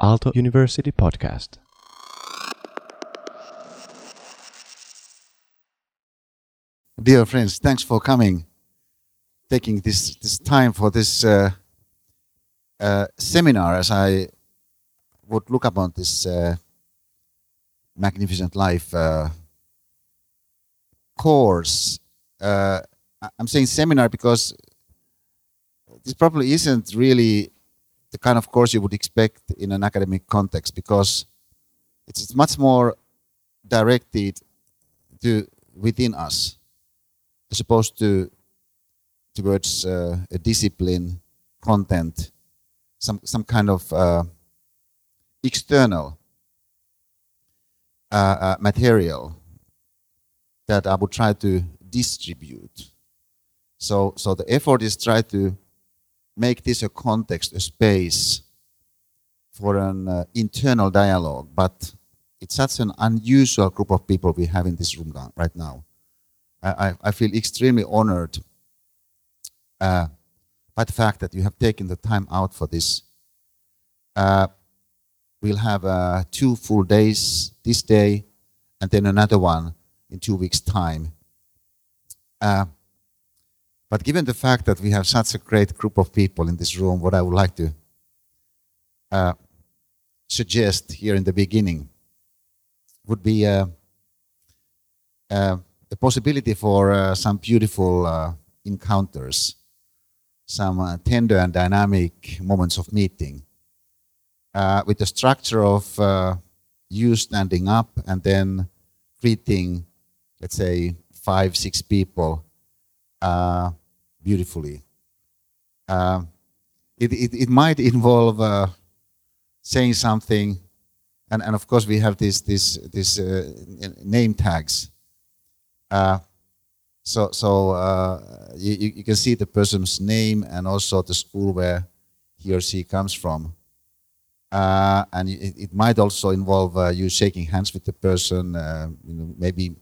Aalto University podcast. Dear friends, thanks for coming, taking this, this time for this uh, uh, seminar as I would look upon this uh, magnificent life uh, course. Uh, I'm saying seminar because this probably isn't really the kind of course you would expect in an academic context because it's much more directed to within us as opposed to towards uh, a discipline, content, some some kind of uh, external uh, uh, material that I would try to distribute. So so the effort is try to make this a context, a space for an uh, internal dialogue. But it's such an unusual group of people we have in this room right now. I, I, I feel extremely honored uh, by the fact that you have taken the time out for this. Uh, we'll have uh, two full days this day and then another one in two weeks' time. Uh, but given the fact that we have such a great group of people in this room, what I would like to uh, suggest here in the beginning would be uh, uh, the possibility for uh, some beautiful uh, encounters, some uh, tender and dynamic moments of meeting, uh, with the structure of uh, you standing up and then greeting, let's say, five, six people uh, beautifully. Uh, it, it, it might involve uh, saying something, and, and of course we have these this this uh, name tags. Uh, so so uh, you, you can see the person's name and also the school where he or she comes from. Uh, and it, it might also involve uh, you shaking hands with the person. Uh, you know, maybe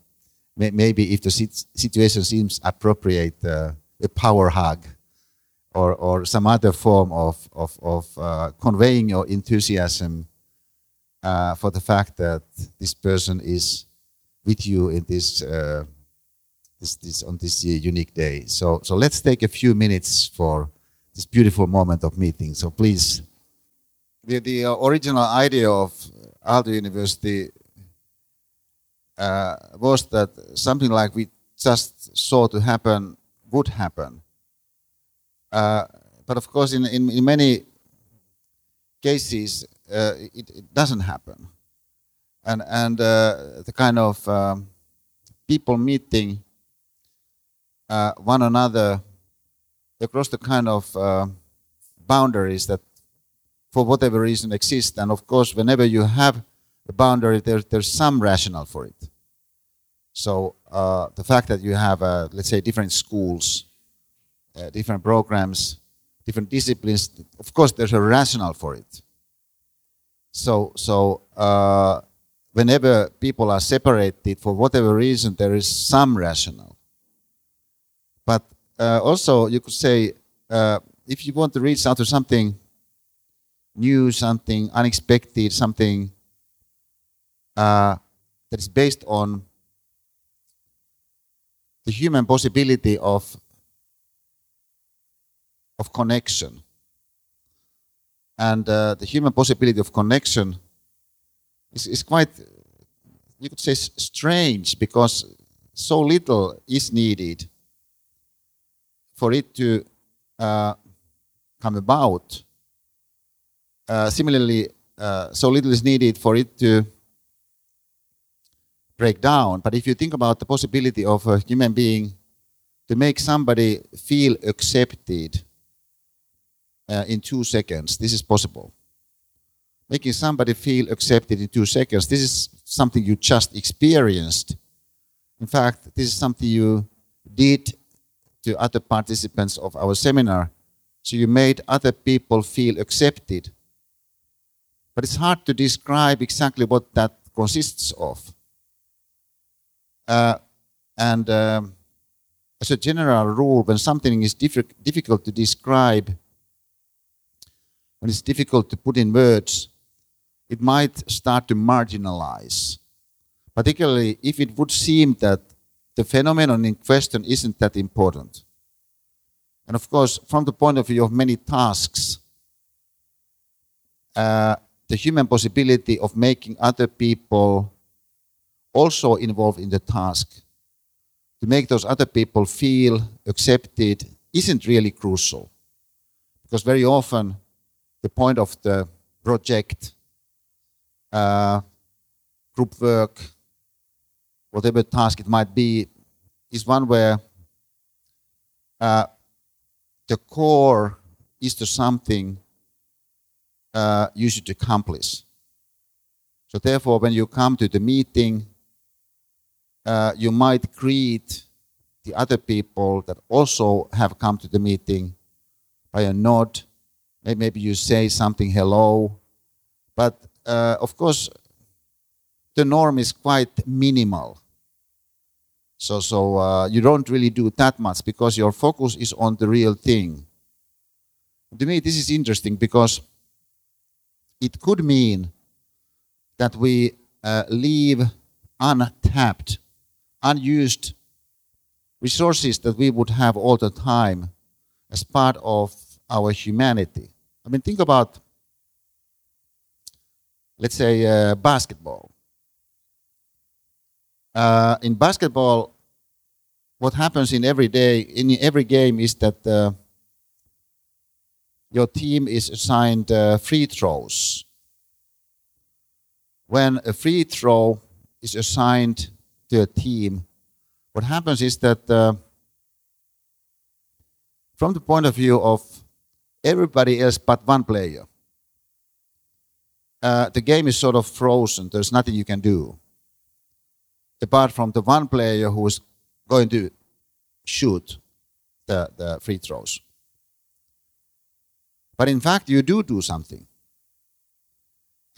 may- maybe if the sit- situation seems appropriate, uh, a power hug, or or some other form of of, of uh, conveying your enthusiasm uh, for the fact that this person is with you in this. Uh, this, this on this unique day. So so let's take a few minutes for this beautiful moment of meeting. So please, the the uh, original idea of Aalto University uh, was that something like we just saw to happen would happen. Uh, but of course, in, in, in many cases, uh, it, it doesn't happen. And, and uh, the kind of um, people meeting uh, one another across the kind of uh, boundaries that, for whatever reason, exist. And of course, whenever you have a boundary, there, there's some rationale for it. So uh, the fact that you have, uh, let's say, different schools, uh, different programs, different disciplines, of course, there's a rationale for it. So, so uh, whenever people are separated for whatever reason, there is some rationale. But uh, also, you could say, uh, if you want to reach out to something new, something unexpected, something uh, that is based on the human possibility of of connection. And uh, the human possibility of connection is, is quite you could say strange because so little is needed for it to uh, come about. Uh, similarly uh, so little is needed for it to break down. But if you think about the possibility of a human being to make somebody feel accepted uh, in two seconds, this is possible. Making somebody feel accepted in two seconds, this is something you just experienced. In fact, this is something you did to other participants of our seminar. So you made other people feel accepted. But it's hard to describe exactly what that consists of. Uh, and um, as a general rule, when something is diffi- difficult to describe, when it's difficult to put in words, it might start to marginalize, particularly if it would seem that the phenomenon in question isn't that important. And of course, from the point of view of many tasks, uh, the human possibility of making other people also involved in the task, to make those other people feel accepted, isn't really crucial. Because very often, the point of the project, uh, group work, whatever task it might be, is one where uh, the core is to something uh, you should accomplish. So therefore, when you come to the meeting, uh, you might greet the other people that also have come to the meeting by a nod. Maybe you say something hello. But uh, of course, the norm is quite minimal. So, so uh, you don't really do that much because your focus is on the real thing. To me, this is interesting because it could mean that we uh, leave untapped, unused resources that we would have all the time as part of our humanity. I mean, think about, let's say, uh, basketball. Uh, in basketball, what happens in every day, in every game, is that uh, your team is assigned uh, free throws. When a free throw is assigned to a team, what happens is that uh, from the point of view of everybody else but one player, uh, the game is sort of frozen. There's nothing you can do apart from the one player who is going to shoot the, the free throws. But in fact, you do do something.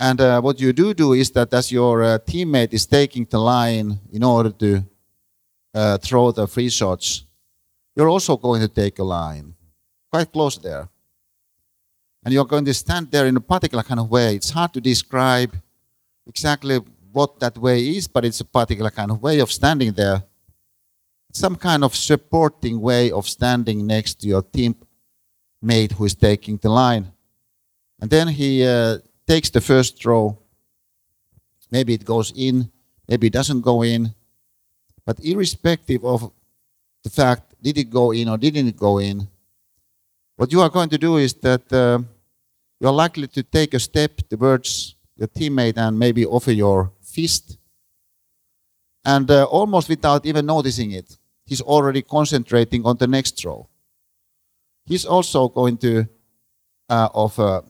And uh, what you do do is that as your uh, teammate is taking the line in order to uh, throw the free shots, you're also going to take a line quite close there. And you're going to stand there in a particular kind of way. It's hard to describe exactly what that way is, but it's a particular kind of way of standing there. Some kind of supporting way of standing next to your teammate who is taking the line. And then he uh, takes the first throw. Maybe it goes in, maybe it doesn't go in. But irrespective of the fact, did it go in or didn't it go in, what you are going to do is that uh, you're likely to take a step towards your teammate and maybe offer your fist. And uh, almost without even noticing it, he's already concentrating on the next throw. He's also going to uh, offer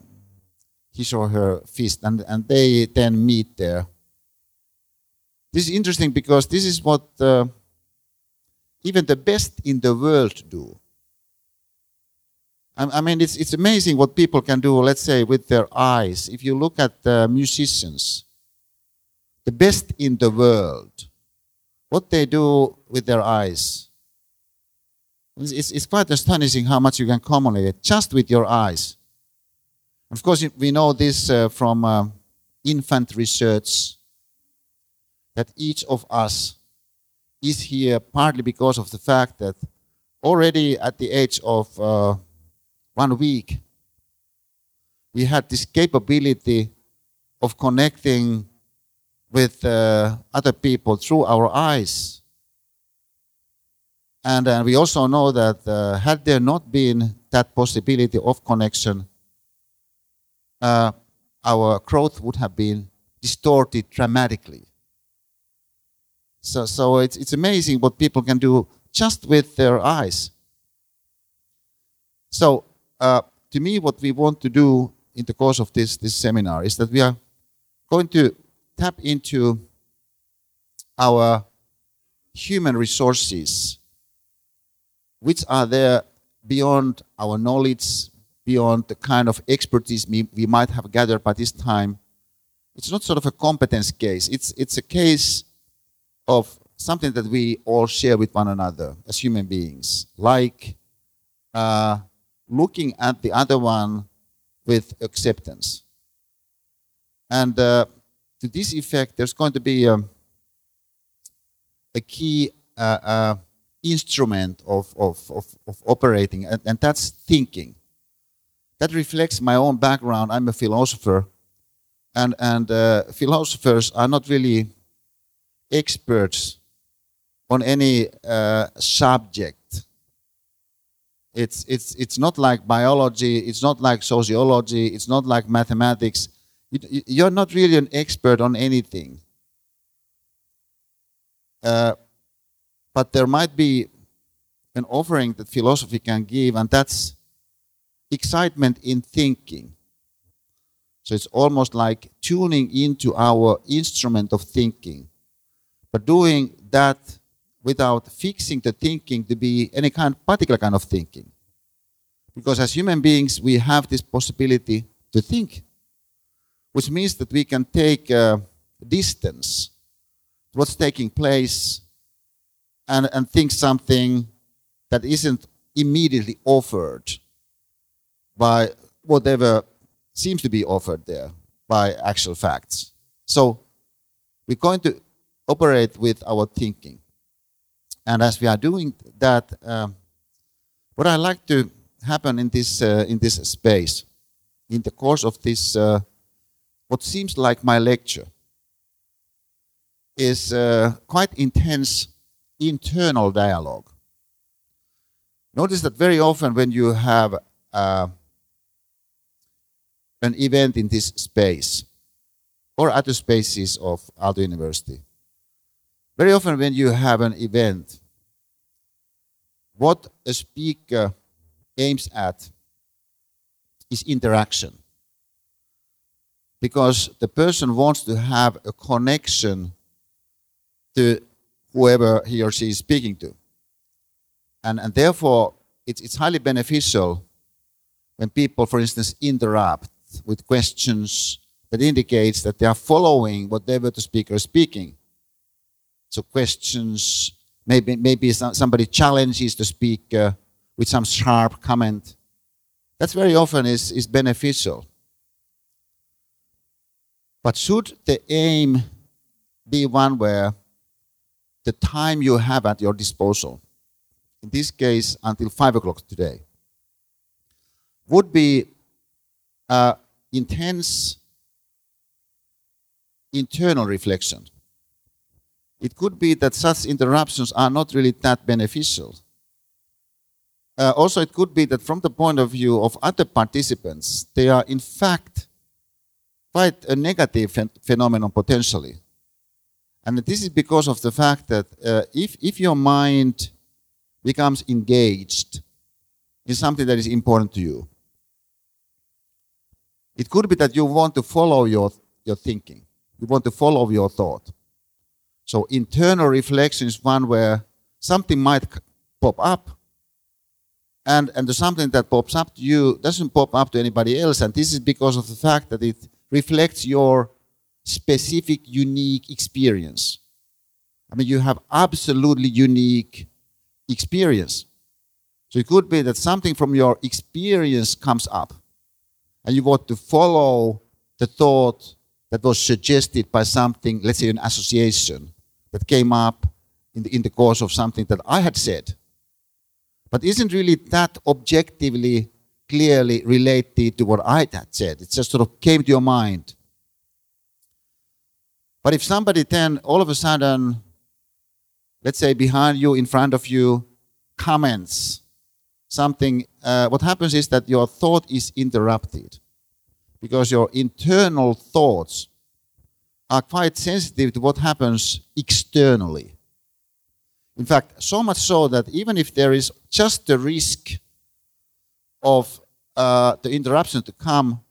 his or her fist, and, and they then meet there. This is interesting because this is what uh, even the best in the world do. I, mean, it's, it's amazing what people can do, let's say, with their eyes. If you look at uh, musicians, the best in the world, what they do with their eyes. It's, it's quite astonishing how much you can communicate just with your eyes. Of course, we know this uh, from uh, infant research that each of us is here partly because of the fact that already at the age of uh, one week, we had this capability of connecting with uh, other people through our eyes. And uh, we also know that uh, had there not been that possibility of connection, uh, our growth would have been distorted dramatically. So, so it's, it's amazing what people can do just with their eyes. So, uh, to me, what we want to do in the course of this, this seminar is that we are going to tap into our human resources, which are there beyond our knowledge, beyond the kind of expertise we, we might have gathered by this time. It's not sort of a competence case. It's, it's a case of something that we all share with one another as human beings, like uh, looking at the other one with acceptance And uh, to this effect, there's going to be um, a key uh, uh, instrument of, of, of, of operating, and, and that's thinking. That reflects my own background. I'm a philosopher, and, and uh, philosophers are not really experts on any uh, subject. It's, it's, it's not like biology, it's not like sociology, it's not like mathematics. You, you're not really an expert on anything. Uh, but there might be an offering that philosophy can give, and that's excitement in thinking. So it's almost like tuning into our instrument of thinking, but doing that without fixing the thinking to be any kind particular kind of thinking. Because as human beings, we have this possibility to think, which means that we can take a distance to what's taking place and, and think something that isn't immediately offered by whatever seems to be offered there by actual facts. So we're going to operate with our thinking. And as we are doing that, um, what I like to happen in this uh, in this space, in the course of this, uh, what seems like my lecture, is uh, quite intense internal dialogue. Notice that very often when you have uh, an event in this space or other spaces of Aalto University, very often when you have an event, what a speaker aims at is interaction. Because the person wants to have a connection to whoever he or she is speaking to. And, and therefore, it's, it's highly beneficial when people, for instance, interrupt with questions that indicates that they are following whatever the speaker is speaking. So questions, maybe, maybe somebody challenges the speaker with some sharp comment. That very often is, is beneficial. But should the aim be one where the time you have at your disposal, in this case until 5 o'clock today, would be uh, intense internal reflection. It could be that such interruptions are not really that beneficial. Uh, also, it could be that from the point of view of other participants, they are in fact quite a negative ph phenomenon potentially. And this is because of the fact that uh, if, if your mind becomes engaged in something that is important to you, it could be that you want to follow your, your thinking. You want to follow your thought. So internal reflection is one where something might pop up and, and the something that pops up to you doesn't pop up to anybody else. And this is because of the fact that it reflects your specific, unique experience. I mean, you have absolutely unique experience. So it could be that something from your experience comes up and you want to follow the thought that was suggested by something, let's say an association that came up in the, in the course of something that I had said. But isn't really that objectively, clearly related to what I had said? It just sort of came to your mind. But if somebody then all of a sudden, let's say behind you, in front of you, comments something, uh, what happens is that your thought is interrupted because your internal thoughts are quite sensitive to what happens externally. In fact, so much so that even if there is just the risk of uh, the interruption to come,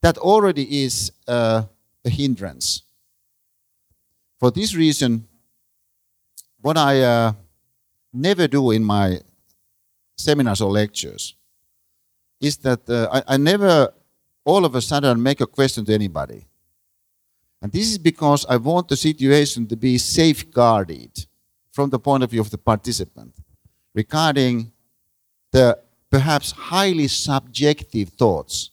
that already is uh, a hindrance. For this reason, what I uh, never do in my seminars or lectures is that uh, I, I never all of a sudden make a question to anybody. And this is because I want the situation to be safeguarded from the point of view of the participant regarding the perhaps highly subjective thoughts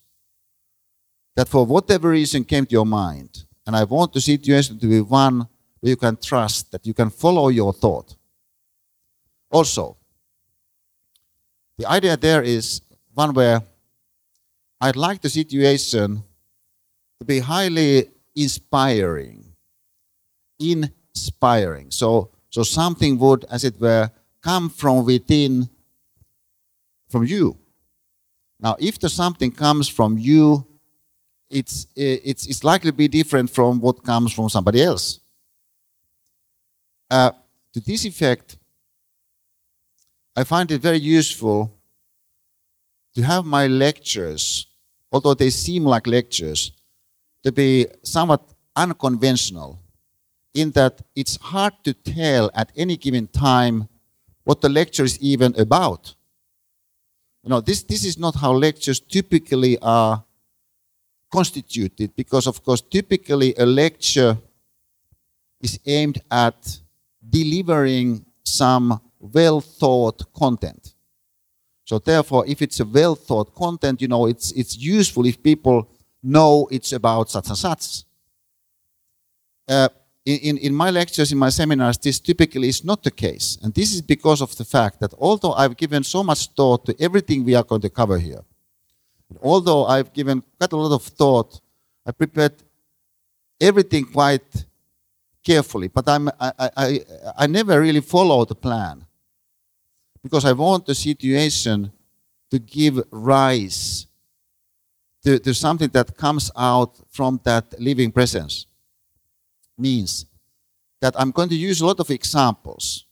that for whatever reason came to your mind, and I want the situation to be one where you can trust, that you can follow your thought. Also, the idea there is one where I'd like the situation to be highly inspiring, inspiring. So, so something would, as it were, come from within, from you. Now, if the something comes from you, it's, it's, it's likely to be different from what comes from somebody else. Uh, to this effect, I find it very useful to have my lectures, although they seem like lectures, to be somewhat unconventional in that it's hard to tell at any given time what the lecture is even about. You know, this, this is not how lectures typically are constituted because, of course, typically a lecture is aimed at delivering some well thought content. So, therefore, if it's a well thought content, you know, it's, it's useful if people know it's about such and such. Uh, in, in my lectures, in my seminars, this typically is not the case. And this is because of the fact that although I've given so much thought to everything we are going to cover here, although I've given quite a lot of thought, I prepared everything quite carefully, but I'm, I, I, I never really follow the plan because I want the situation to give rise to, to something that comes out from that living presence means that I'm going to use a lot of examples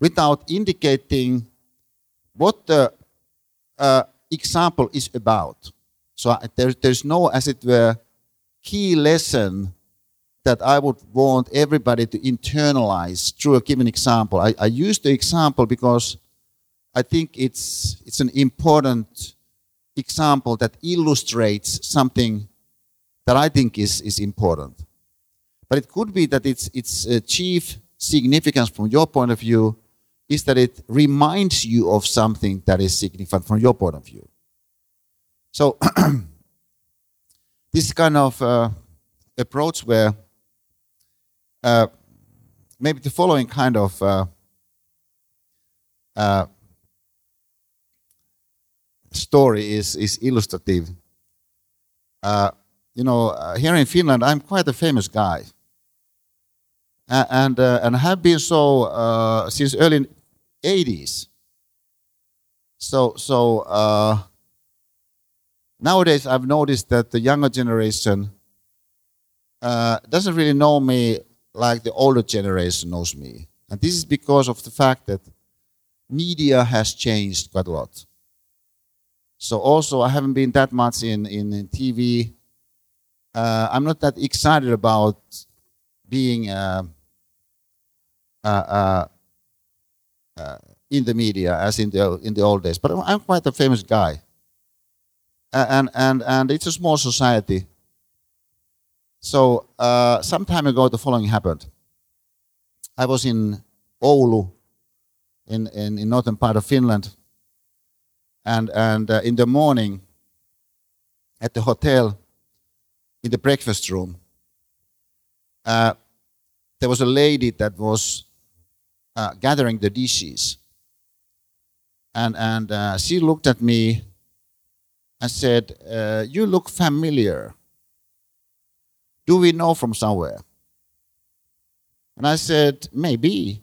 without indicating what the uh, example is about. So there, there's no, as it were, key lesson that I would want everybody to internalize through a given example. I, I use the example because I think it's, it's an important example that illustrates something that I think is, is important. But it could be that its, its uh, chief significance from your point of view is that it reminds you of something that is significant from your point of view. So, this kind of uh, approach where uh, maybe the following kind of uh, uh story is, is illustrative. Uh, you know, uh, here in Finland, I'm quite a famous guy and uh, and have been so uh, since early 80s. So so uh, nowadays I've noticed that the younger generation doesn't really know me like the older generation knows me, and this is because of the fact that media has changed quite a lot. So also I haven't been that much in in, TV. Uh, I'm not that excited about being uh, uh, uh, uh, in the media as in the in the old days. But I'm quite a famous guy, and and and it's a small society. So uh, some time ago, the following happened. I was in Oulu, in in, in northern part of Finland, and and uh, in the morning, at the hotel, in the breakfast room, uh, there was a lady that was uh, gathering the dishes. And, and uh, she looked at me and said, uh, You look familiar. Do we know from somewhere? And I said, Maybe.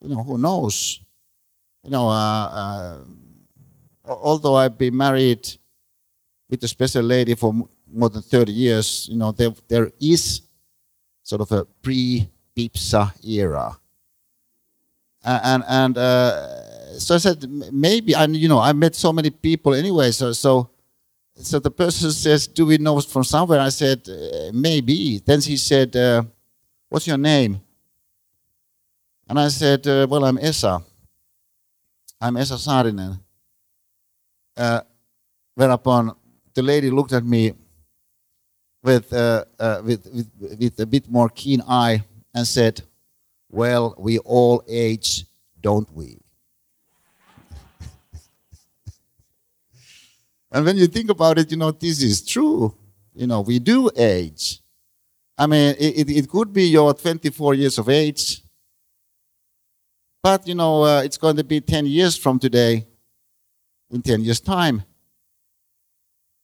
You know, who knows? You know, uh, although I've been married with a special lady for more than 30 years, you know, there, there is sort of a pre Pipsa era and and uh, so I said maybe and you know I met so many people anyway so so so the person says do we know from somewhere? I said uh, maybe. Then he said uh, what's your name? And I said uh, well I'm Esa. I'm Esa Saarinen uh, whereupon the lady looked at me with, uh, with, with with a bit more keen eye and said well, we all age, don't we? and when you think about it, you know, this is true. You know, we do age. I mean, it, it could be you're 24 years of age, but, you know, uh, it's going to be 10 years from today, in 10 years' time.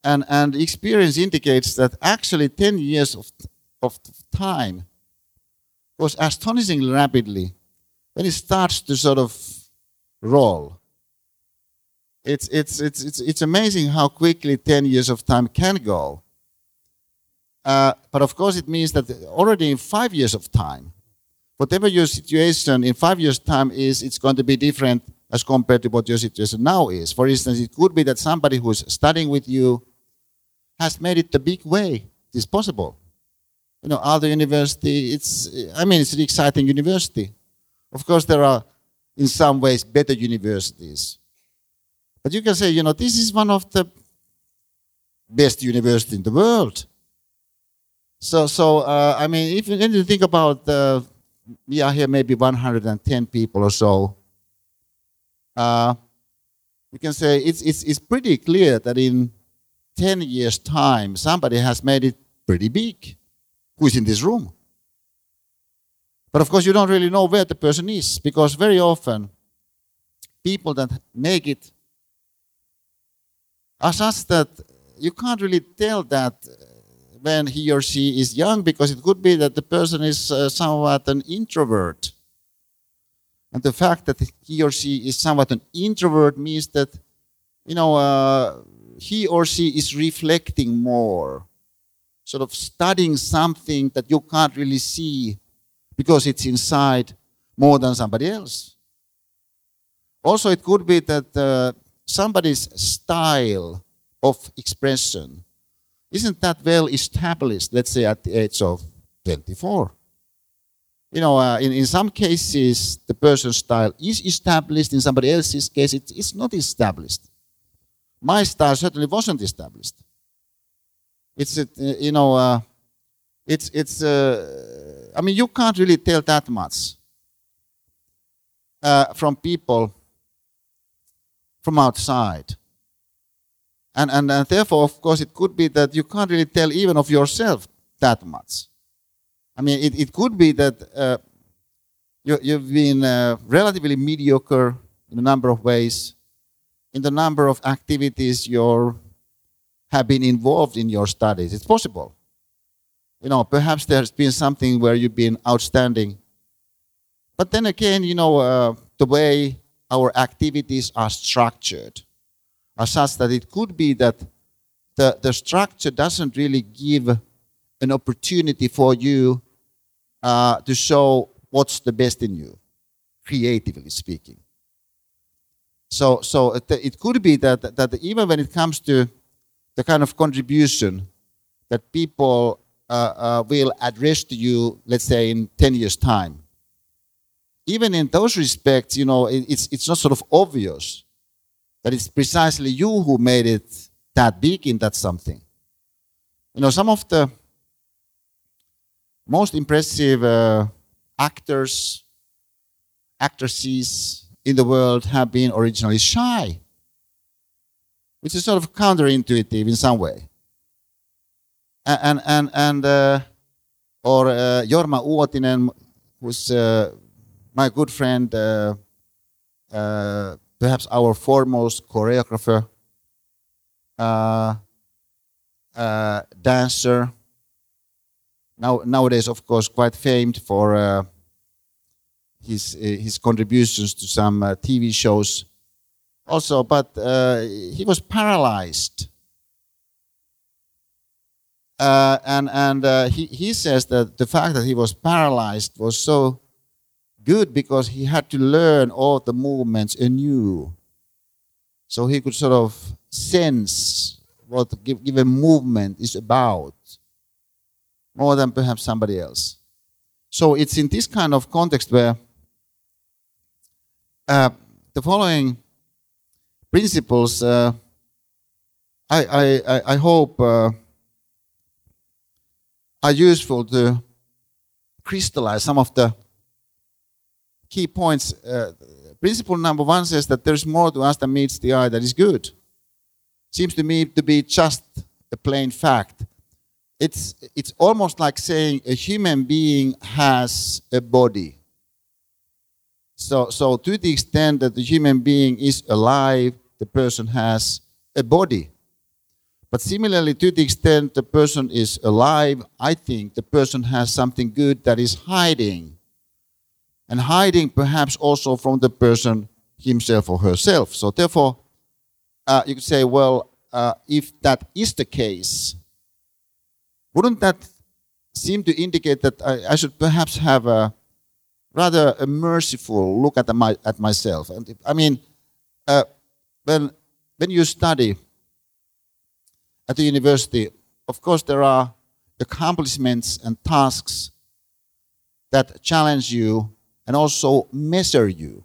And, and experience indicates that actually 10 years of, of time goes astonishingly rapidly when it starts to sort of roll. It's, it's, it's, it's, it's amazing how quickly 10 years of time can go. Uh, but of course, it means that already in five years of time, whatever your situation in five years' time is, it's going to be different as compared to what your situation now is. For instance, it could be that somebody who's studying with you has made it the big way. It's possible. You know, Aalto University, it's, I mean, it's an exciting university. Of course, there are, in some ways, better universities. But you can say, you know, this is one of the best universities in the world. So, so uh, I mean, if you think about, uh, we are here maybe 110 people or so. Uh, you can say it's, it's, it's pretty clear that in 10 years' time, somebody has made it pretty big who is in this room. But of course, you don't really know where the person is because very often people that make it are such that you can't really tell that when he or she is young because it could be that the person is uh, somewhat an introvert. And the fact that he or she is somewhat an introvert means that, you know, uh, he or she is reflecting more, sort of studying something that you can't really see because it's inside more than somebody else. Also, it could be that uh, somebody's style of expression isn't that well established, let's say at the age of 24. You know, uh, in, in some cases, the person's style is established. In somebody else's case, it, it's not established. My style certainly wasn't established. It's, uh, you know, uh, it's, it's, uh, I mean, you can't really tell that much uh, from people from outside. And, and, and therefore, of course, it could be that you can't really tell even of yourself that much. I mean, it, it could be that uh, you, you've been uh, relatively mediocre in a number of ways, in the number of activities you have been involved in your studies. It's possible. You know, perhaps there's been something where you've been outstanding. But then again, you know, uh, the way our activities are structured are such that it could be that the, the structure doesn't really give an opportunity for you uh, to show what's the best in you, creatively speaking. So, so it, could be that, that even when it comes to the kind of contribution that people uh, uh, will address to you, let's say in 10 years' time, even in those respects, you know, it, it's, it's not sort of obvious that it's precisely you who made it that big in that something. You know, some of the most impressive uh, actors, actresses in the world have been originally shy, which is sort of counterintuitive in some way. And and and uh, or uh, Jorma Uotinen, who's uh, my good friend, uh, uh, perhaps our foremost choreographer, uh, dancer. Now, nowadays, of course, quite famed for uh, his his contributions to some TV shows. Also, but he was paralyzed. Uh, and and uh, he, he says that the fact that he was paralyzed was so good because he had to learn all the movements anew. So he could sort of sense what given movement is about more than perhaps somebody else. So it's in this kind of context where uh, the following principles uh, I, I, I hope uh, are useful to crystallize some of the key points. Uh, principle number one says that there's more to us than meets the eye that is good. seems to me to be just a plain fact. It's, it's almost like saying a human being has a body. So, so to the extent that the human being is alive, the person has a body. But similarly, to the extent the person is alive, I think the person has something good that is hiding. And hiding perhaps also from the person himself or herself. So therefore, uh, you could say, well, uh, if that is the case, wouldn't that seem to indicate that I, I should perhaps have a rather a merciful look at, my, at myself? And I mean, uh, when, when you study at the university, of course, there are accomplishments and tasks that challenge you and also measure you.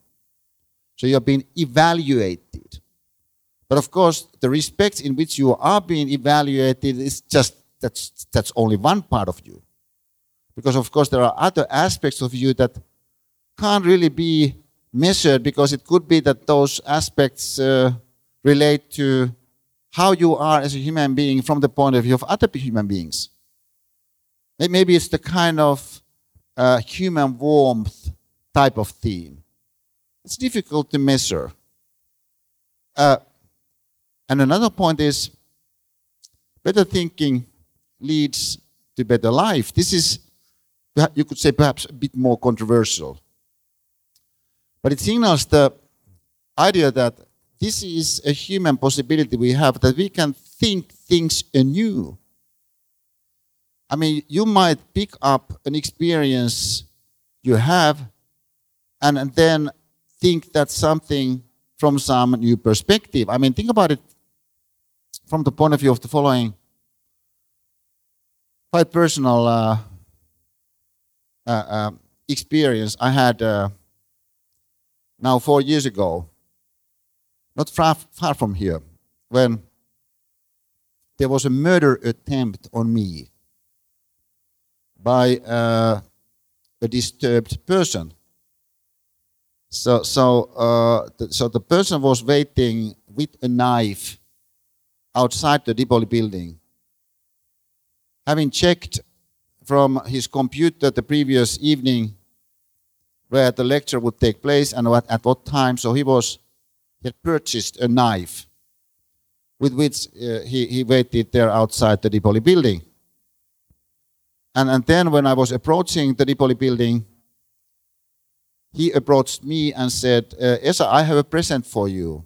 So you are being evaluated. But of course, the respect in which you are being evaluated is just that's that's only one part of you. Because of course there are other aspects of you that can't really be measured because it could be that those aspects uh, relate to how you are as a human being from the point of view of other human beings. Maybe it's the kind of uh, human warmth type of theme. It's difficult to measure. Uh, and another point is better thinking leads to better life. This is, you could say, perhaps a bit more controversial. But it signals the idea that this is a human possibility we have, that we can think things anew. I mean, you might pick up an experience you have and, and then think that something from some new perspective. I mean, think about it from the point of view of the following quite personal uh, uh, uh, experience I had uh, now four years ago, not far, far from here, when there was a murder attempt on me by uh, a disturbed person. So, so, uh, the, so the person was waiting with a knife outside the Dipoli building. Having checked from his computer the previous evening where the lecture would take place and what, at what time, so he was he had purchased a knife with which uh, he, he waited there outside the Dipoli building. And, and then when I was approaching the Dipoli building, he approached me and said, uh, Esa, I have a present for you.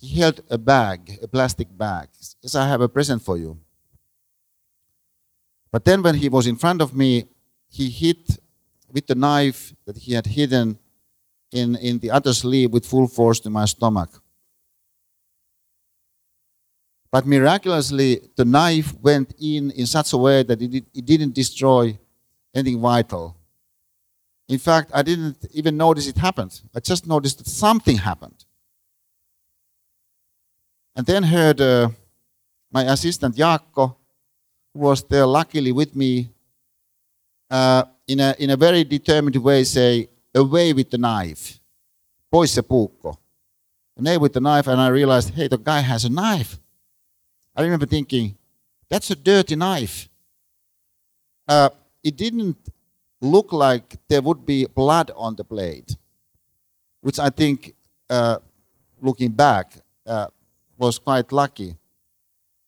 He held a bag, a plastic bag. Esa, I have a present for you. But then when he was in front of me, he hit with the knife that he had hidden in, in the other sleeve with full force to my stomach. But miraculously, the knife went in in such a way that it, it didn't destroy anything vital. In fact, I didn't even notice it happened. I just noticed that something happened. And then heard uh, my assistant Jaakko, was there luckily with me, uh, in, a, in a very determined way say, away with the knife. Pois se puukko. Away with the knife, and I realized, hey, the guy has a knife. I remember thinking, that's a dirty knife. Uh, it didn't look like there would be blood on the blade, which I think, uh, looking back, uh, was quite lucky.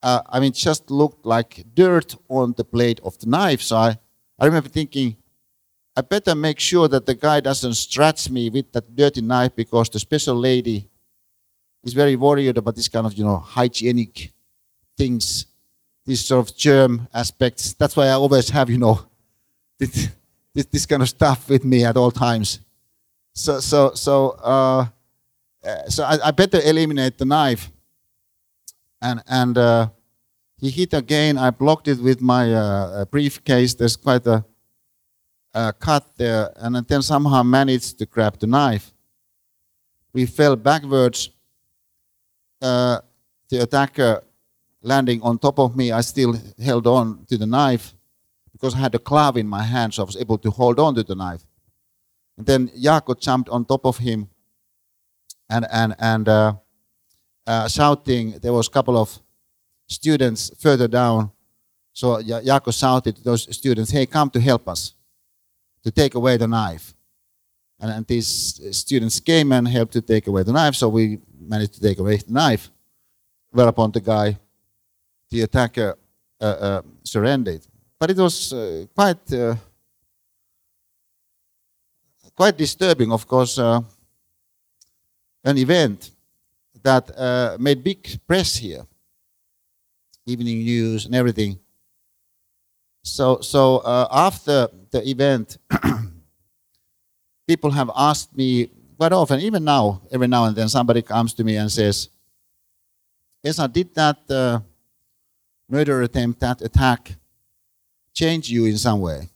Uh, I mean, just looked like dirt on the blade of the knife. So I, I remember thinking, I better make sure that the guy doesn't scratch me with that dirty knife because the special lady is very worried about this kind of, you know, hygienic things, these sort of germ aspects. That's why I always have, you know, this, this, this kind of stuff with me at all times. So, so, so, uh, uh, so I, I, better eliminate the knife. And and uh, he hit again. I blocked it with my uh, briefcase. There's quite a, a, cut there, and then somehow managed to grab the knife. We fell backwards. Uh, the attacker landing on top of me. I still held on to the knife because I had a glove in my hand, so I was able to hold on to the knife. And then Jaakko jumped on top of him, and and and uh, shouting. There was a couple of students further down. So Jaakko shouted to those students, hey, come to help us to take away the knife. And, and these students came and helped to take away the knife. So we managed to take away the knife. Whereupon the guy, the attacker, uh, uh, surrendered. But it was uh, quite uh, quite disturbing, of course, uh, an event that uh, made big press here, evening news and everything. So, so uh, after the event, people have asked me quite often, even now, every now and then, somebody comes to me and says, Esa, did that uh, murder attempt, that attack, change you in some way?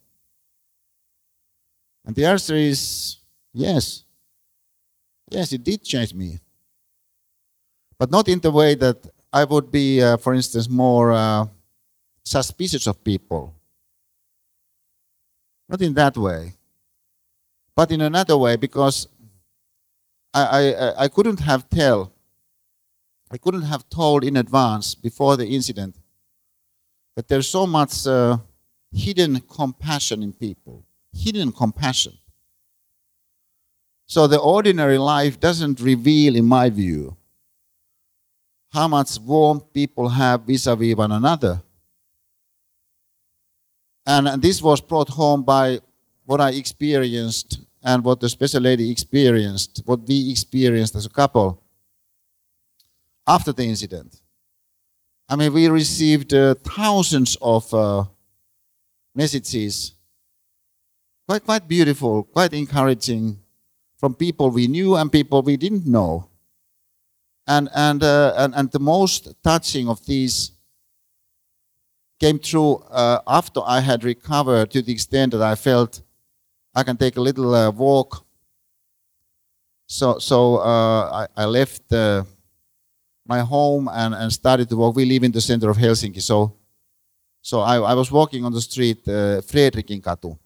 And the answer is yes. Yes, it did change me. But not in the way that I would be, uh, for instance, more uh, suspicious of people. Not in that way. But in another way, because I, I, I couldn't have tell, I couldn't have told in advance before the incident that there's so much uh, hidden compassion in people hidden compassion. So the ordinary life doesn't reveal, in my view, how much warmth people have vis a vis one another. And this was brought home by what I experienced and what the special lady experienced, what we experienced as a couple after the incident. I mean, we received uh, thousands of uh, messages quite, quite beautiful, quite encouraging from people we knew and people we didn't know. And, and, uh, and, and the most touching of these came through uh, after I had recovered to the extent that I felt I can take a little uh, walk. So, so uh, I, I, left my home and, and started to walk. We live in the center of Helsinki, so, so I, I was walking on the street, uh, Fredrikinkatu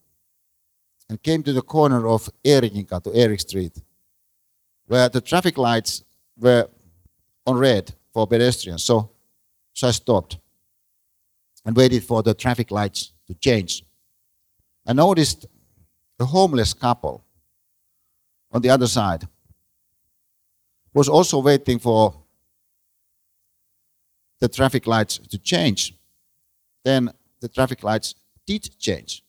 and came to the corner of Eerikinkatu, Erik Street, where the traffic lights were on red for pedestrians. So, so I stopped and waited for the traffic lights to change. I noticed a homeless couple on the other side was also waiting for the traffic lights to change. Then the traffic lights did change.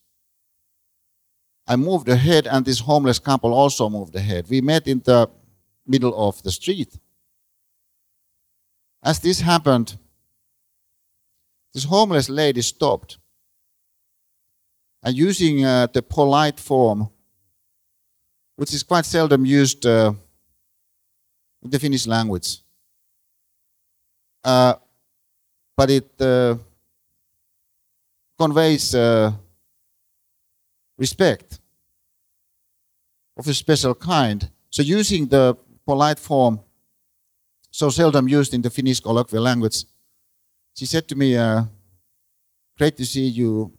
I moved ahead, and this homeless couple also moved ahead. We met in the middle of the street. As this happened, this homeless lady stopped and using uh, the polite form, which is quite seldom used uh, in the Finnish language, uh, but it uh, conveys uh, respect of a special kind. So using the polite form, so seldom used in the Finnish colloquial language, she said to me, uh, great to see you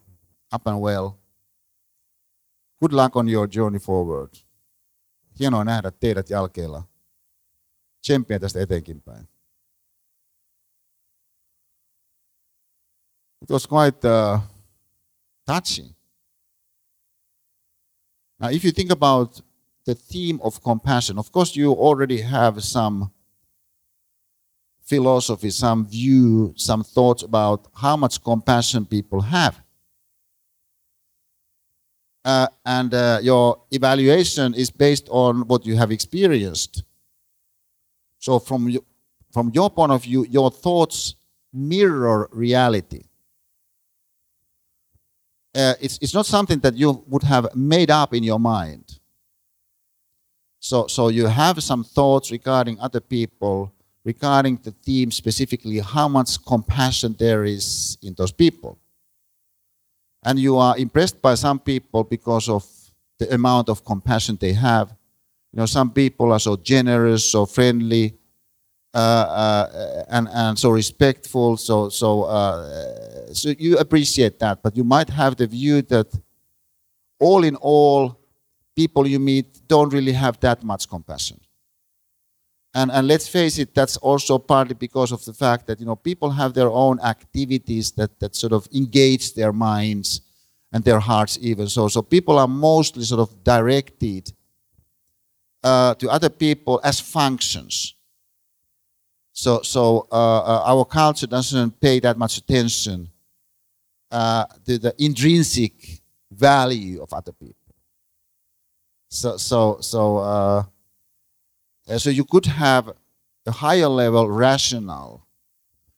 up and well. Good luck on your journey forward. Hienoa nähdä teidät jälkeellä. Tsemppiä tästä etenkin päin. It was quite uh, touching. Now, if you think about the theme of compassion, of course, you already have some philosophy, some view, some thoughts about how much compassion people have. Uh, and uh, your evaluation is based on what you have experienced. So, from, from your point of view, your thoughts mirror reality uh, it's, it's not something that you would have made up in your mind. So, so you have some thoughts regarding other people, regarding the theme specifically, how much compassion there is in those people. And you are impressed by some people because of the amount of compassion they have. You know, some people are so generous, so friendly, uh, uh, and and so respectful. So so uh, so you appreciate that, but you might have the view that all in all, people you meet don't really have that much compassion. And, and let's face it, that's also partly because of the fact that you know people have their own activities that, that sort of engage their minds and their hearts even so. So people are mostly sort of directed uh, to other people as functions. So, so uh, uh, our culture doesn't pay that much attention uh, to the intrinsic value of other people. So, so, so, uh, so you could have a higher level rationale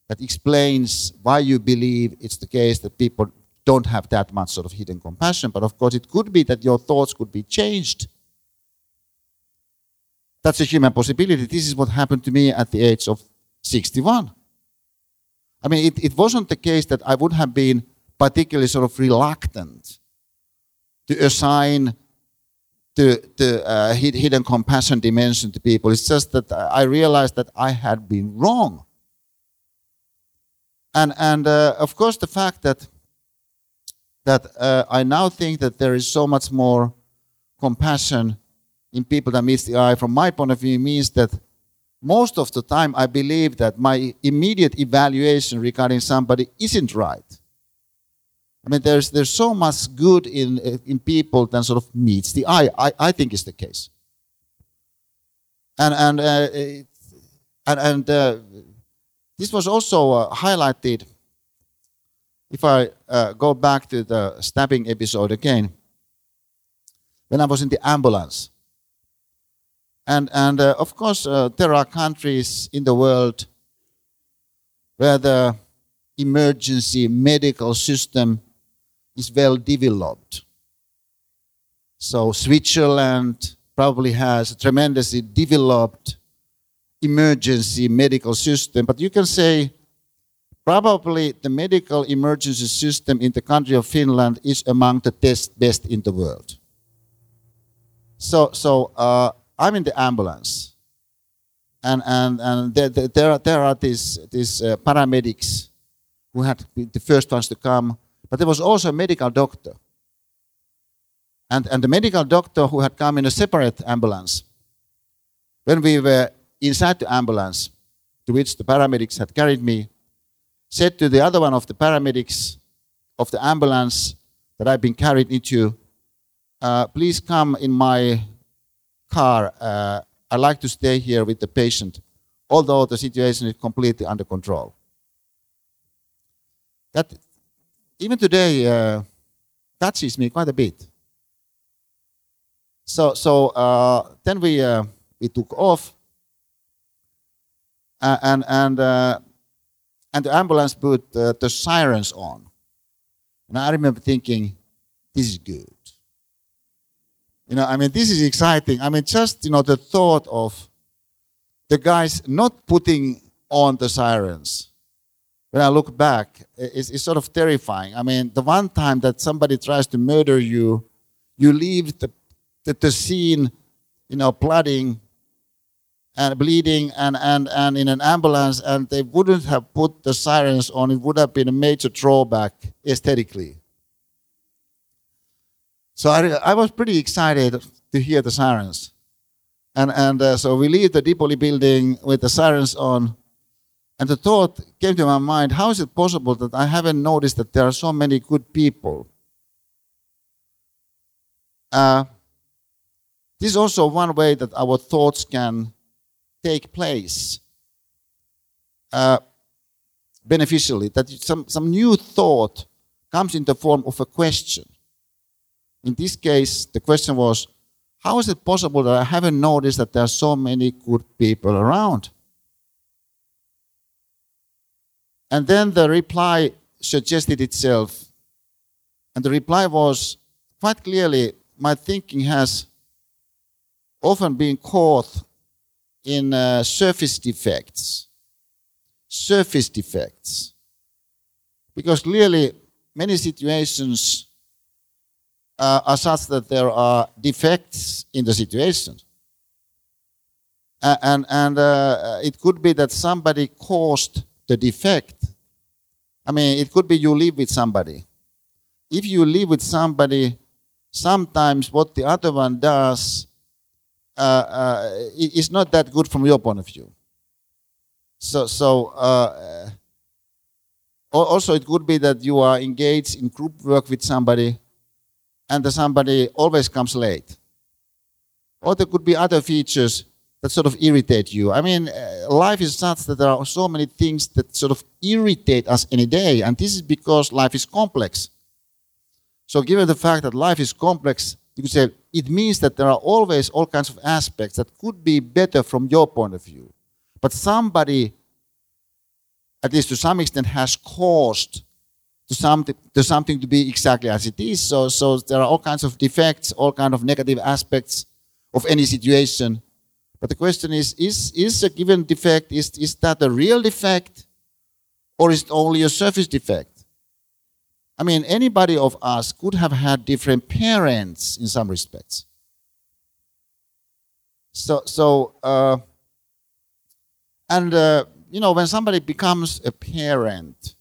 that explains why you believe it's the case that people don't have that much sort of hidden compassion. But of course, it could be that your thoughts could be changed. That's a human possibility. This is what happened to me at the age of 61. I mean, it, it wasn't the case that I would have been particularly sort of reluctant to assign the, the uh, hidden compassion dimension to people. It's just that I realized that I had been wrong. And, and uh, of course, the fact that, that uh, I now think that there is so much more compassion in people that meets the eye, from my point of view, means that most of the time I believe that my immediate evaluation regarding somebody isn't right. I mean, there's, there's so much good in, in people that sort of meets the eye. I, I think is the case. And, and, uh, and, and uh, this was also uh, highlighted, if I uh, go back to the stabbing episode again, when I was in the ambulance. And, and uh, of course, uh, there are countries in the world where the emergency medical system is well developed. So Switzerland probably has a tremendously developed emergency medical system, but you can say probably the medical emergency system in the country of Finland is among the best, best in the world. So, so uh, I'm in the ambulance, and and and there there, are, there are these these uh, paramedics who had been the first ones to come but there was also a medical doctor. And, and the medical doctor who had come in a separate ambulance, when we were inside the ambulance to which the paramedics had carried me, said to the other one of the paramedics of the ambulance that I've been carried into, uh, please come in my car. Uh, I'd like to stay here with the patient, although the situation is completely under control. That even today uh, touches me quite a bit. So, so uh, then we uh, we took off, uh, and and uh, and the ambulance put uh, the sirens on, and I remember thinking, this is good. You know, I mean, this is exciting. I mean, just you know, the thought of the guys not putting on the sirens when I look back, it's, it's, sort of terrifying. I mean, the one time that somebody tries to murder you, you leave the, the, the scene, you know, blooding and bleeding and, and, and in an ambulance, and they wouldn't have put the sirens on. It would have been a major drawback aesthetically. So I, I was pretty excited to hear the sirens. And, and uh, so we leave the Dipoli building with the sirens on and the thought came to my mind how is it possible that I haven't noticed that there are so many good people? Uh, this is also one way that our thoughts can take place uh, beneficially, that some, some new thought comes in the form of a question. In this case, the question was, how is it possible that I haven't noticed that there are so many good people around? And then the reply suggested itself. And the reply was quite clearly my thinking has often been caught in uh, surface defects. Surface defects. Because clearly, many situations uh, are such that there are defects in the situation. Uh, and and uh, it could be that somebody caused the defect. I mean, it could be you live with somebody. If you live with somebody, sometimes what the other one does uh, uh, it's not that good from your point of view. So, so uh, also it could be that you are engaged in group work with somebody, and the somebody always comes late. Or there could be other features that sort of irritate you. I mean, uh, life is such that there are so many things that sort of irritate us any day, and this is because life is complex. So, given the fact that life is complex, you could say it means that there are always all kinds of aspects that could be better from your point of view. But somebody, at least to some extent, has caused to something, to something to be exactly as it is. So, so there are all kinds of defects, all kinds of negative aspects of any situation. But the question is, is, is a given defect, is, is that a real defect or is it only a surface defect? I mean, anybody of us could have had different parents in some respects. So, so uh, and uh, you know, when somebody becomes a parent,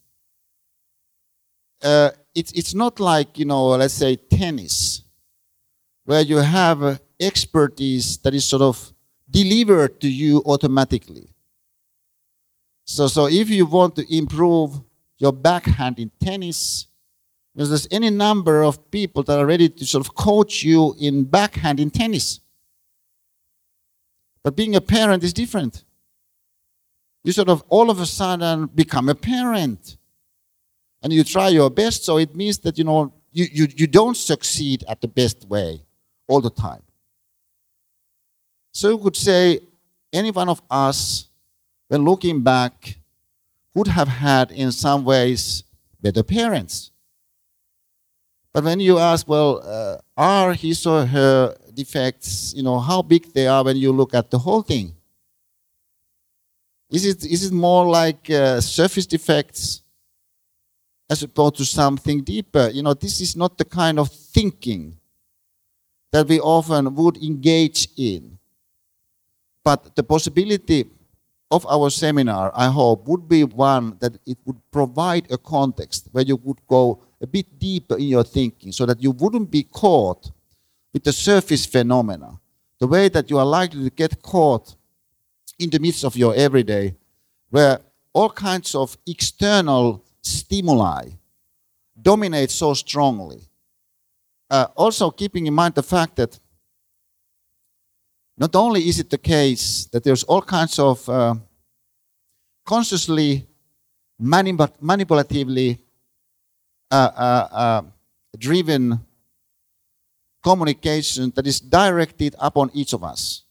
uh, it's it's not like you know, let's say tennis, where you have uh, expertise that is sort of delivered to you automatically. So, so if you want to improve your backhand in tennis, there's any number of people that are ready to sort of coach you in backhand in tennis. But being a parent is different. You sort of all of a sudden become a parent. And you try your best, so it means that you know you, you, you don't succeed at the best way all the time. So you could say any one of us, when looking back, would have had in some ways better parents. But when you ask, well, uh, are his or her defects, you know, how big they are when you look at the whole thing? Is it, is it more like uh, surface defects as opposed to something deeper? You know, this is not the kind of thinking that we often would engage in. But the possibility of our seminar, I hope, would be one that it would provide a context where you would go a bit deeper in your thinking so that you wouldn't be caught with the surface phenomena, the way that you are likely to get caught in the midst of your everyday, where all kinds of external stimuli dominate so strongly. Uh, also, keeping in mind the fact that not only is it the case that there's all kinds of uh, consciously manip- manipulatively uh, uh, uh, driven communication that is directed upon each of us.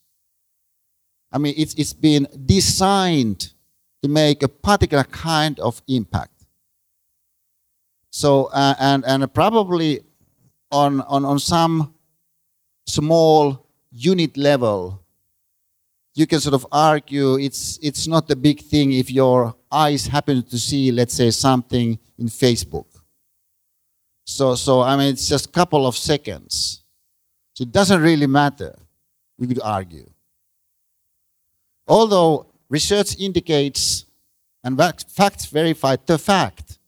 I mean, it's, it's been designed to make a particular kind of impact. So, uh, and, and probably on, on, on some small unit level, you can sort of argue it's, it's not a big thing if your eyes happen to see, let's say, something in Facebook. So, so I mean, it's just a couple of seconds. So it doesn't really matter, we could argue. Although research indicates and facts verify the fact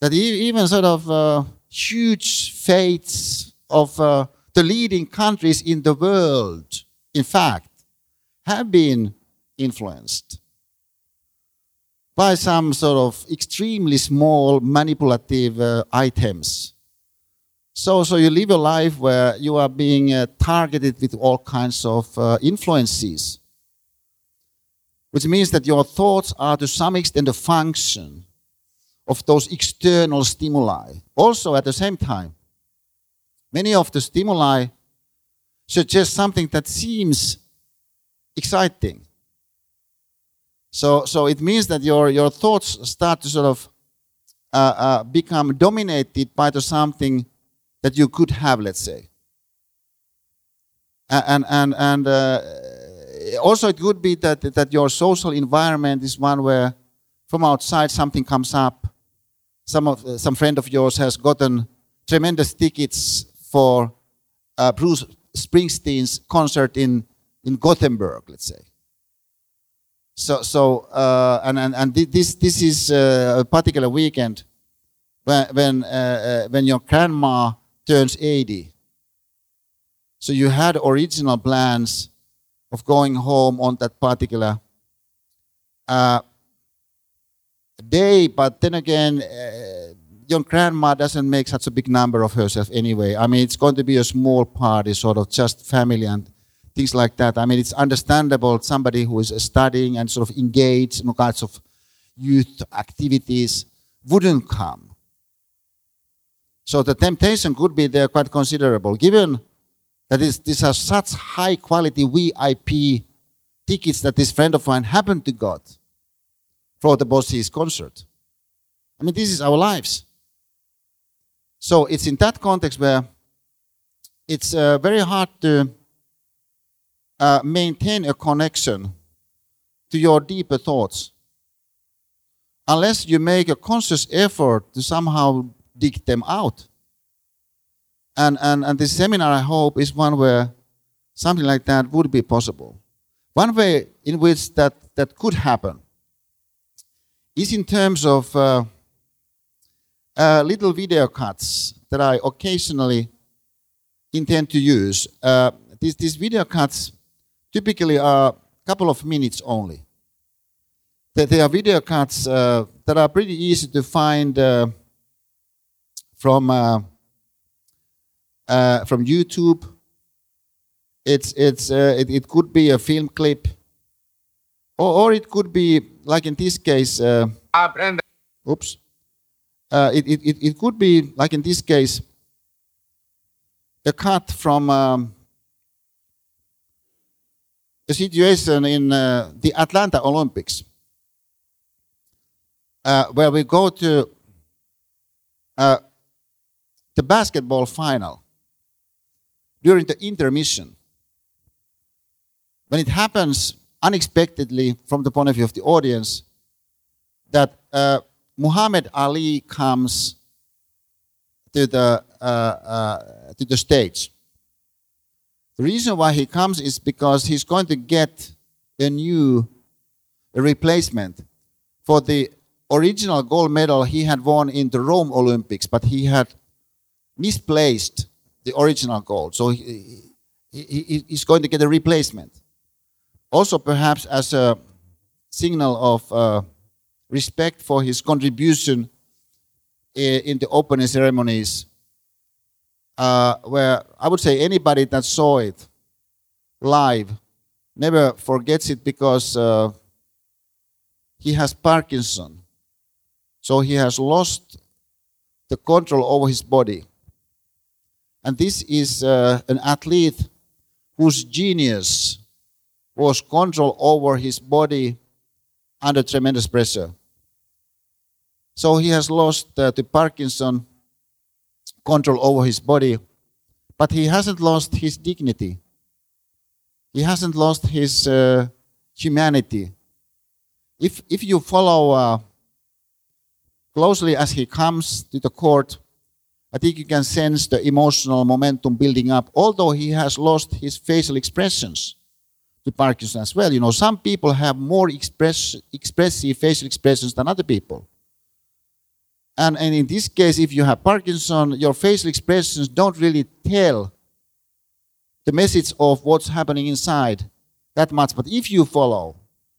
that even sort of uh, huge fates of uh, the leading countries in the world, in fact, have been influenced by some sort of extremely small manipulative uh, items. So, so you live a life where you are being uh, targeted with all kinds of uh, influences, which means that your thoughts are to some extent a function of those external stimuli. Also, at the same time, many of the stimuli suggest something that seems exciting. So, so it means that your, your thoughts start to sort of uh, uh, become dominated by the something that you could have, let's say. And, and, and uh, also it could be that, that your social environment is one where from outside something comes up. Some, of, some friend of yours has gotten tremendous tickets for uh, Bruce Springsteen's concert in, in Gothenburg, let's say. So, so uh, and, and, and this, this is uh, a particular weekend when, when, uh, uh, when your grandma turns 80. So you had original plans of going home on that particular day, but then again, your grandma doesn't make such a big number of herself anyway. I mean, it's going to be a small party, sort of just family and things like that. I mean, it's understandable somebody who is studying and sort of engaged in all kinds of youth activities wouldn't come. So the temptation could be there quite considerable, given that these are such high quality VIP tickets that this friend of mine happened to got for the Boss's concert. I mean, this is our lives. So it's in that context where it's uh, very hard to uh, maintain a connection to your deeper thoughts unless you make a conscious effort to somehow dig them out. And, and, and this seminar, I hope, is one where something like that would be possible. One way in which that, that could happen is in terms of uh, uh, little video cuts that I occasionally intend to use. Uh, these, these video cuts typically are a couple of minutes only. They, they are video cuts uh, that are pretty easy to find uh, from uh, uh, from YouTube. It's it's uh, it, it could be a film clip, or, or it could be like in this case. Uh, oops. Uh, it, it, it could be like in this case a cut from um, a situation in uh, the Atlanta Olympics, uh, where we go to uh, the basketball final during the intermission. When it happens unexpectedly from the point of view of the audience, that uh, Muhammad Ali comes to the, uh, uh, to the stage. The reason why he comes is because he's going to get a new replacement for the original gold medal he had won in the Rome Olympics, but he had misplaced the original gold. So he, he, he's going to get a replacement. Also, perhaps as a signal of uh, respect for his contribution in the opening ceremonies, uh, where I would say anybody that saw it live never forgets it because uh, he has Parkinson. So he has lost the control over his body. And this is uh, an athlete whose genius was control over his body under tremendous pressure. So he has lost uh, to Parkinson control over his body, but he hasn't lost his dignity. He hasn't lost his uh, humanity. If, if you follow uh, closely as he comes to the court, I think you can sense the emotional momentum building up, although he has lost his facial expressions to Parkinson as well. You know, some people have more express, expressive facial expressions than other people. And, and in this case, if you have Parkinson, your facial expressions don't really tell the message of what's happening inside that much. But if you follow,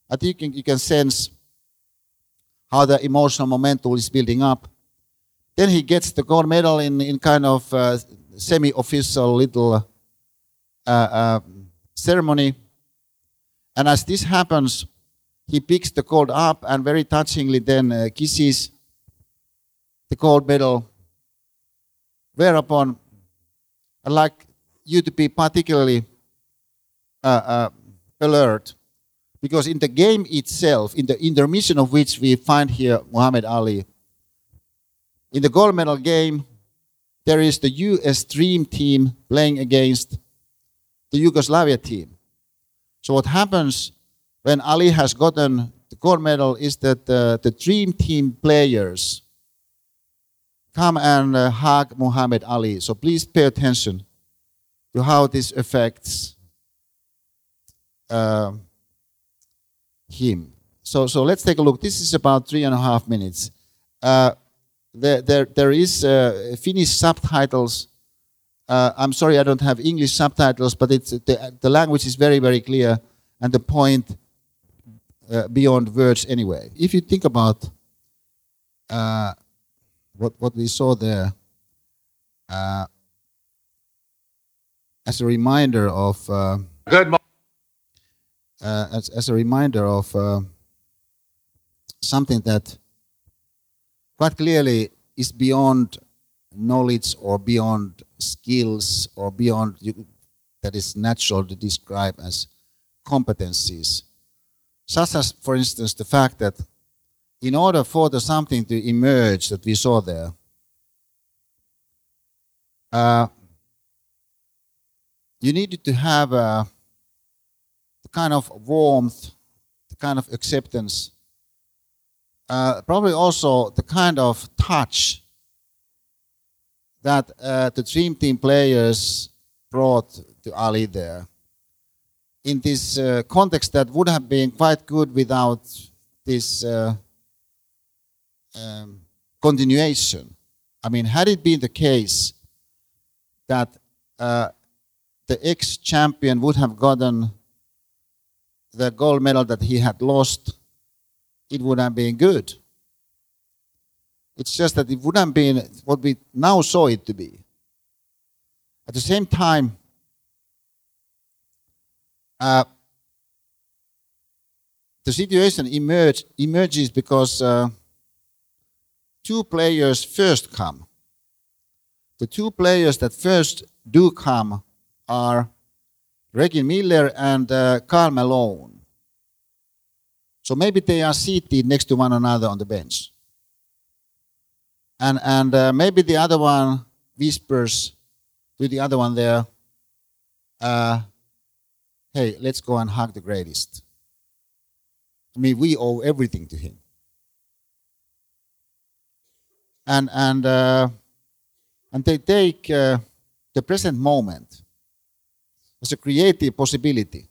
I think you can, you can sense how the emotional momentum is building up. Then he gets the gold medal in, in kind of uh, semi official little uh, uh, ceremony. And as this happens, he picks the gold up and very touchingly then uh, kisses the gold medal. Whereupon, I'd like you to be particularly uh, uh, alert because in the game itself, in the intermission of which we find here Muhammad Ali, in the gold medal game, there is the US Dream Team playing against the Yugoslavia team. So what happens when Ali has gotten the gold medal is that uh, the Dream Team players come and uh, hug Muhammad Ali. So please pay attention to how this affects uh, him. So, so let's take a look. This is about three and a half minutes. Uh, there, there, there is uh, Finnish subtitles Uh, I'm sorry, I don't have English subtitles, but it's the, the language is very, very clear, and the point uh, beyond words anyway. If you think about uh, what what we saw there, uh, as a reminder of uh, Good uh, as, as a reminder of uh, something that quite clearly is beyond knowledge or beyond skills or beyond you, that is natural to describe as competencies. Such as, for instance, the fact that in order for the something to emerge that we saw there, uh, you needed to have a the kind of warmth, the kind of acceptance, uh, probably also the kind of touch that uh, the Dream Team players brought to Ali there. In this uh, context that would have been quite good without this uh, um, continuation. I mean, had it been the case that uh, the ex champion would have gotten the gold medal that he had lost, it would have been good. It's just that it wouldn't have been what we now saw it to be. At the same time, uh, the situation emerge, emerges because uh, two players first come. The two players that first do come are Reggie Miller and uh, Karl Malone. So maybe they are seated next to one another on the bench. And, and uh, maybe the other one whispers to the other one there, uh, hey, let's go and hug the greatest. I mean, we owe everything to him. And, and, uh, and they take uh, the present moment as a creative possibility.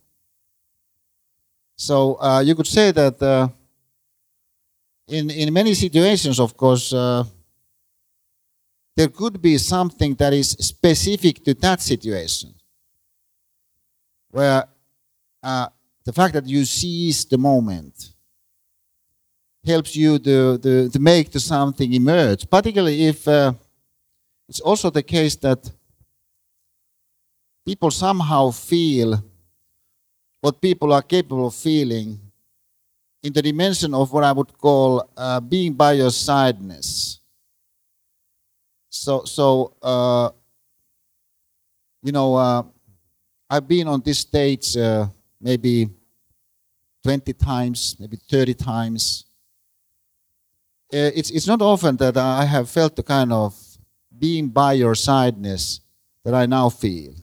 So uh, you could say that uh, in, in many situations, of course, there could be something that is specific to that situation. Where uh, the fact that you seize the moment helps you to, to, to make something emerge, particularly if uh, it's also the case that people somehow feel what people are capable of feeling in the dimension of what I would call uh, being by your sideness. So, so uh, you know, uh, I've been on this stage uh, maybe 20 times, maybe 30 times. Uh, it's, it's not often that I have felt the kind of being by your sideness that I now feel.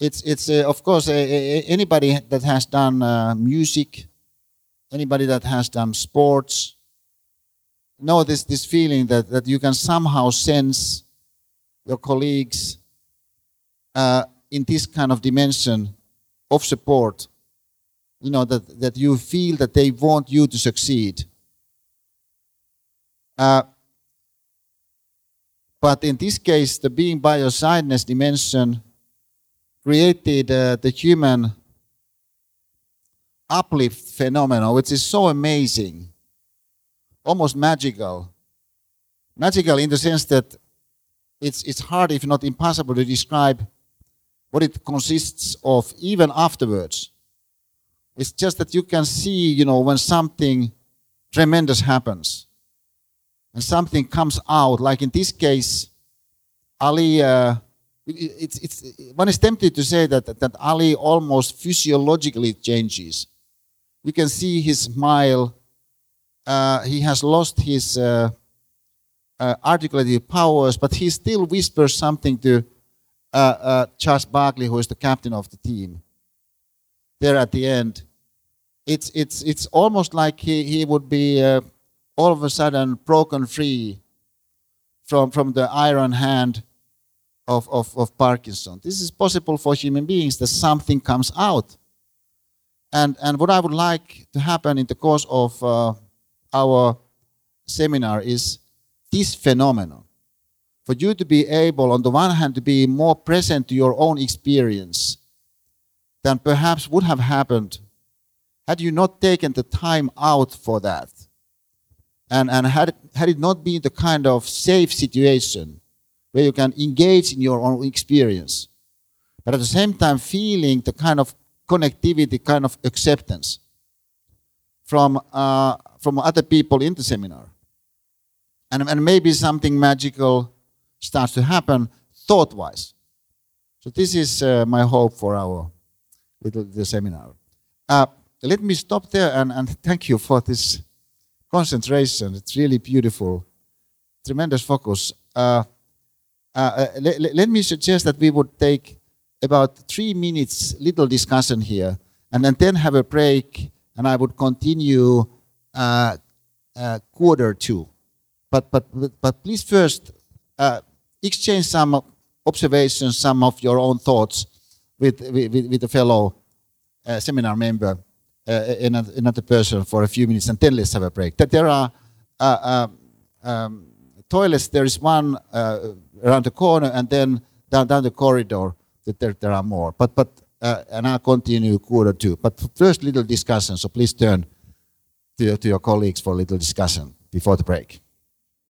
It's, it's uh, of course, anybody that has done uh, music, anybody that has done sports, know this, this feeling that, that you can somehow sense your colleagues uh, in this kind of dimension of support. You know, that, that you feel that they want you to succeed. Uh, but in this case, the being by your sideness dimension created uh, the human uplift phenomenon, which is so amazing, almost magical. Magical in the sense that it's, it's hard, if not impossible, to describe what it consists of even afterwards. It's just that you can see, you know, when something tremendous happens and something comes out, like in this case, Ali. Uh, it's, it's, one is tempted to say that, that Ali almost physiologically changes. You can see his smile. Uh, he has lost his uh, uh, articulative powers, but he still whispers something to uh, uh, Charles Barkley, who is the captain of the team. There at the end, it's it's it's almost like he he would be all of a sudden broken free from from the iron hand of, of, of Parkinson. This is possible for human beings that something comes out. And, and what I would like to happen in the course of our seminar is this phenomenon. for you to be able, on the one hand, to be more present to your own experience than perhaps would have happened had you not taken the time out for that. And, and had, had it not been the kind of safe situation where you can engage in your own experience, but at the same time feeling the kind of connectivity, kind of acceptance from, uh, from other people in the seminar. And, and maybe something magical starts to happen thought wise. So, this is uh, my hope for our little the seminar. Uh, let me stop there and, and thank you for this concentration. It's really beautiful, tremendous focus. Uh, uh, uh let, let me suggest that we would take about three minutes little discussion here and then, then have a break and I would continue uh, uh, quarter two. But, but, but please first uh, exchange some observations, some of your own thoughts with, with, with a fellow uh, seminar member, uh, another, another person for a few minutes, and then let's have a break. That there are uh, um, toilets, there is one around the corner, and then down, down the corridor, that there, there are more. But, but and I'll continue quarter two. But first, little discussion. So please turn to, to your colleagues for a little discussion before the break.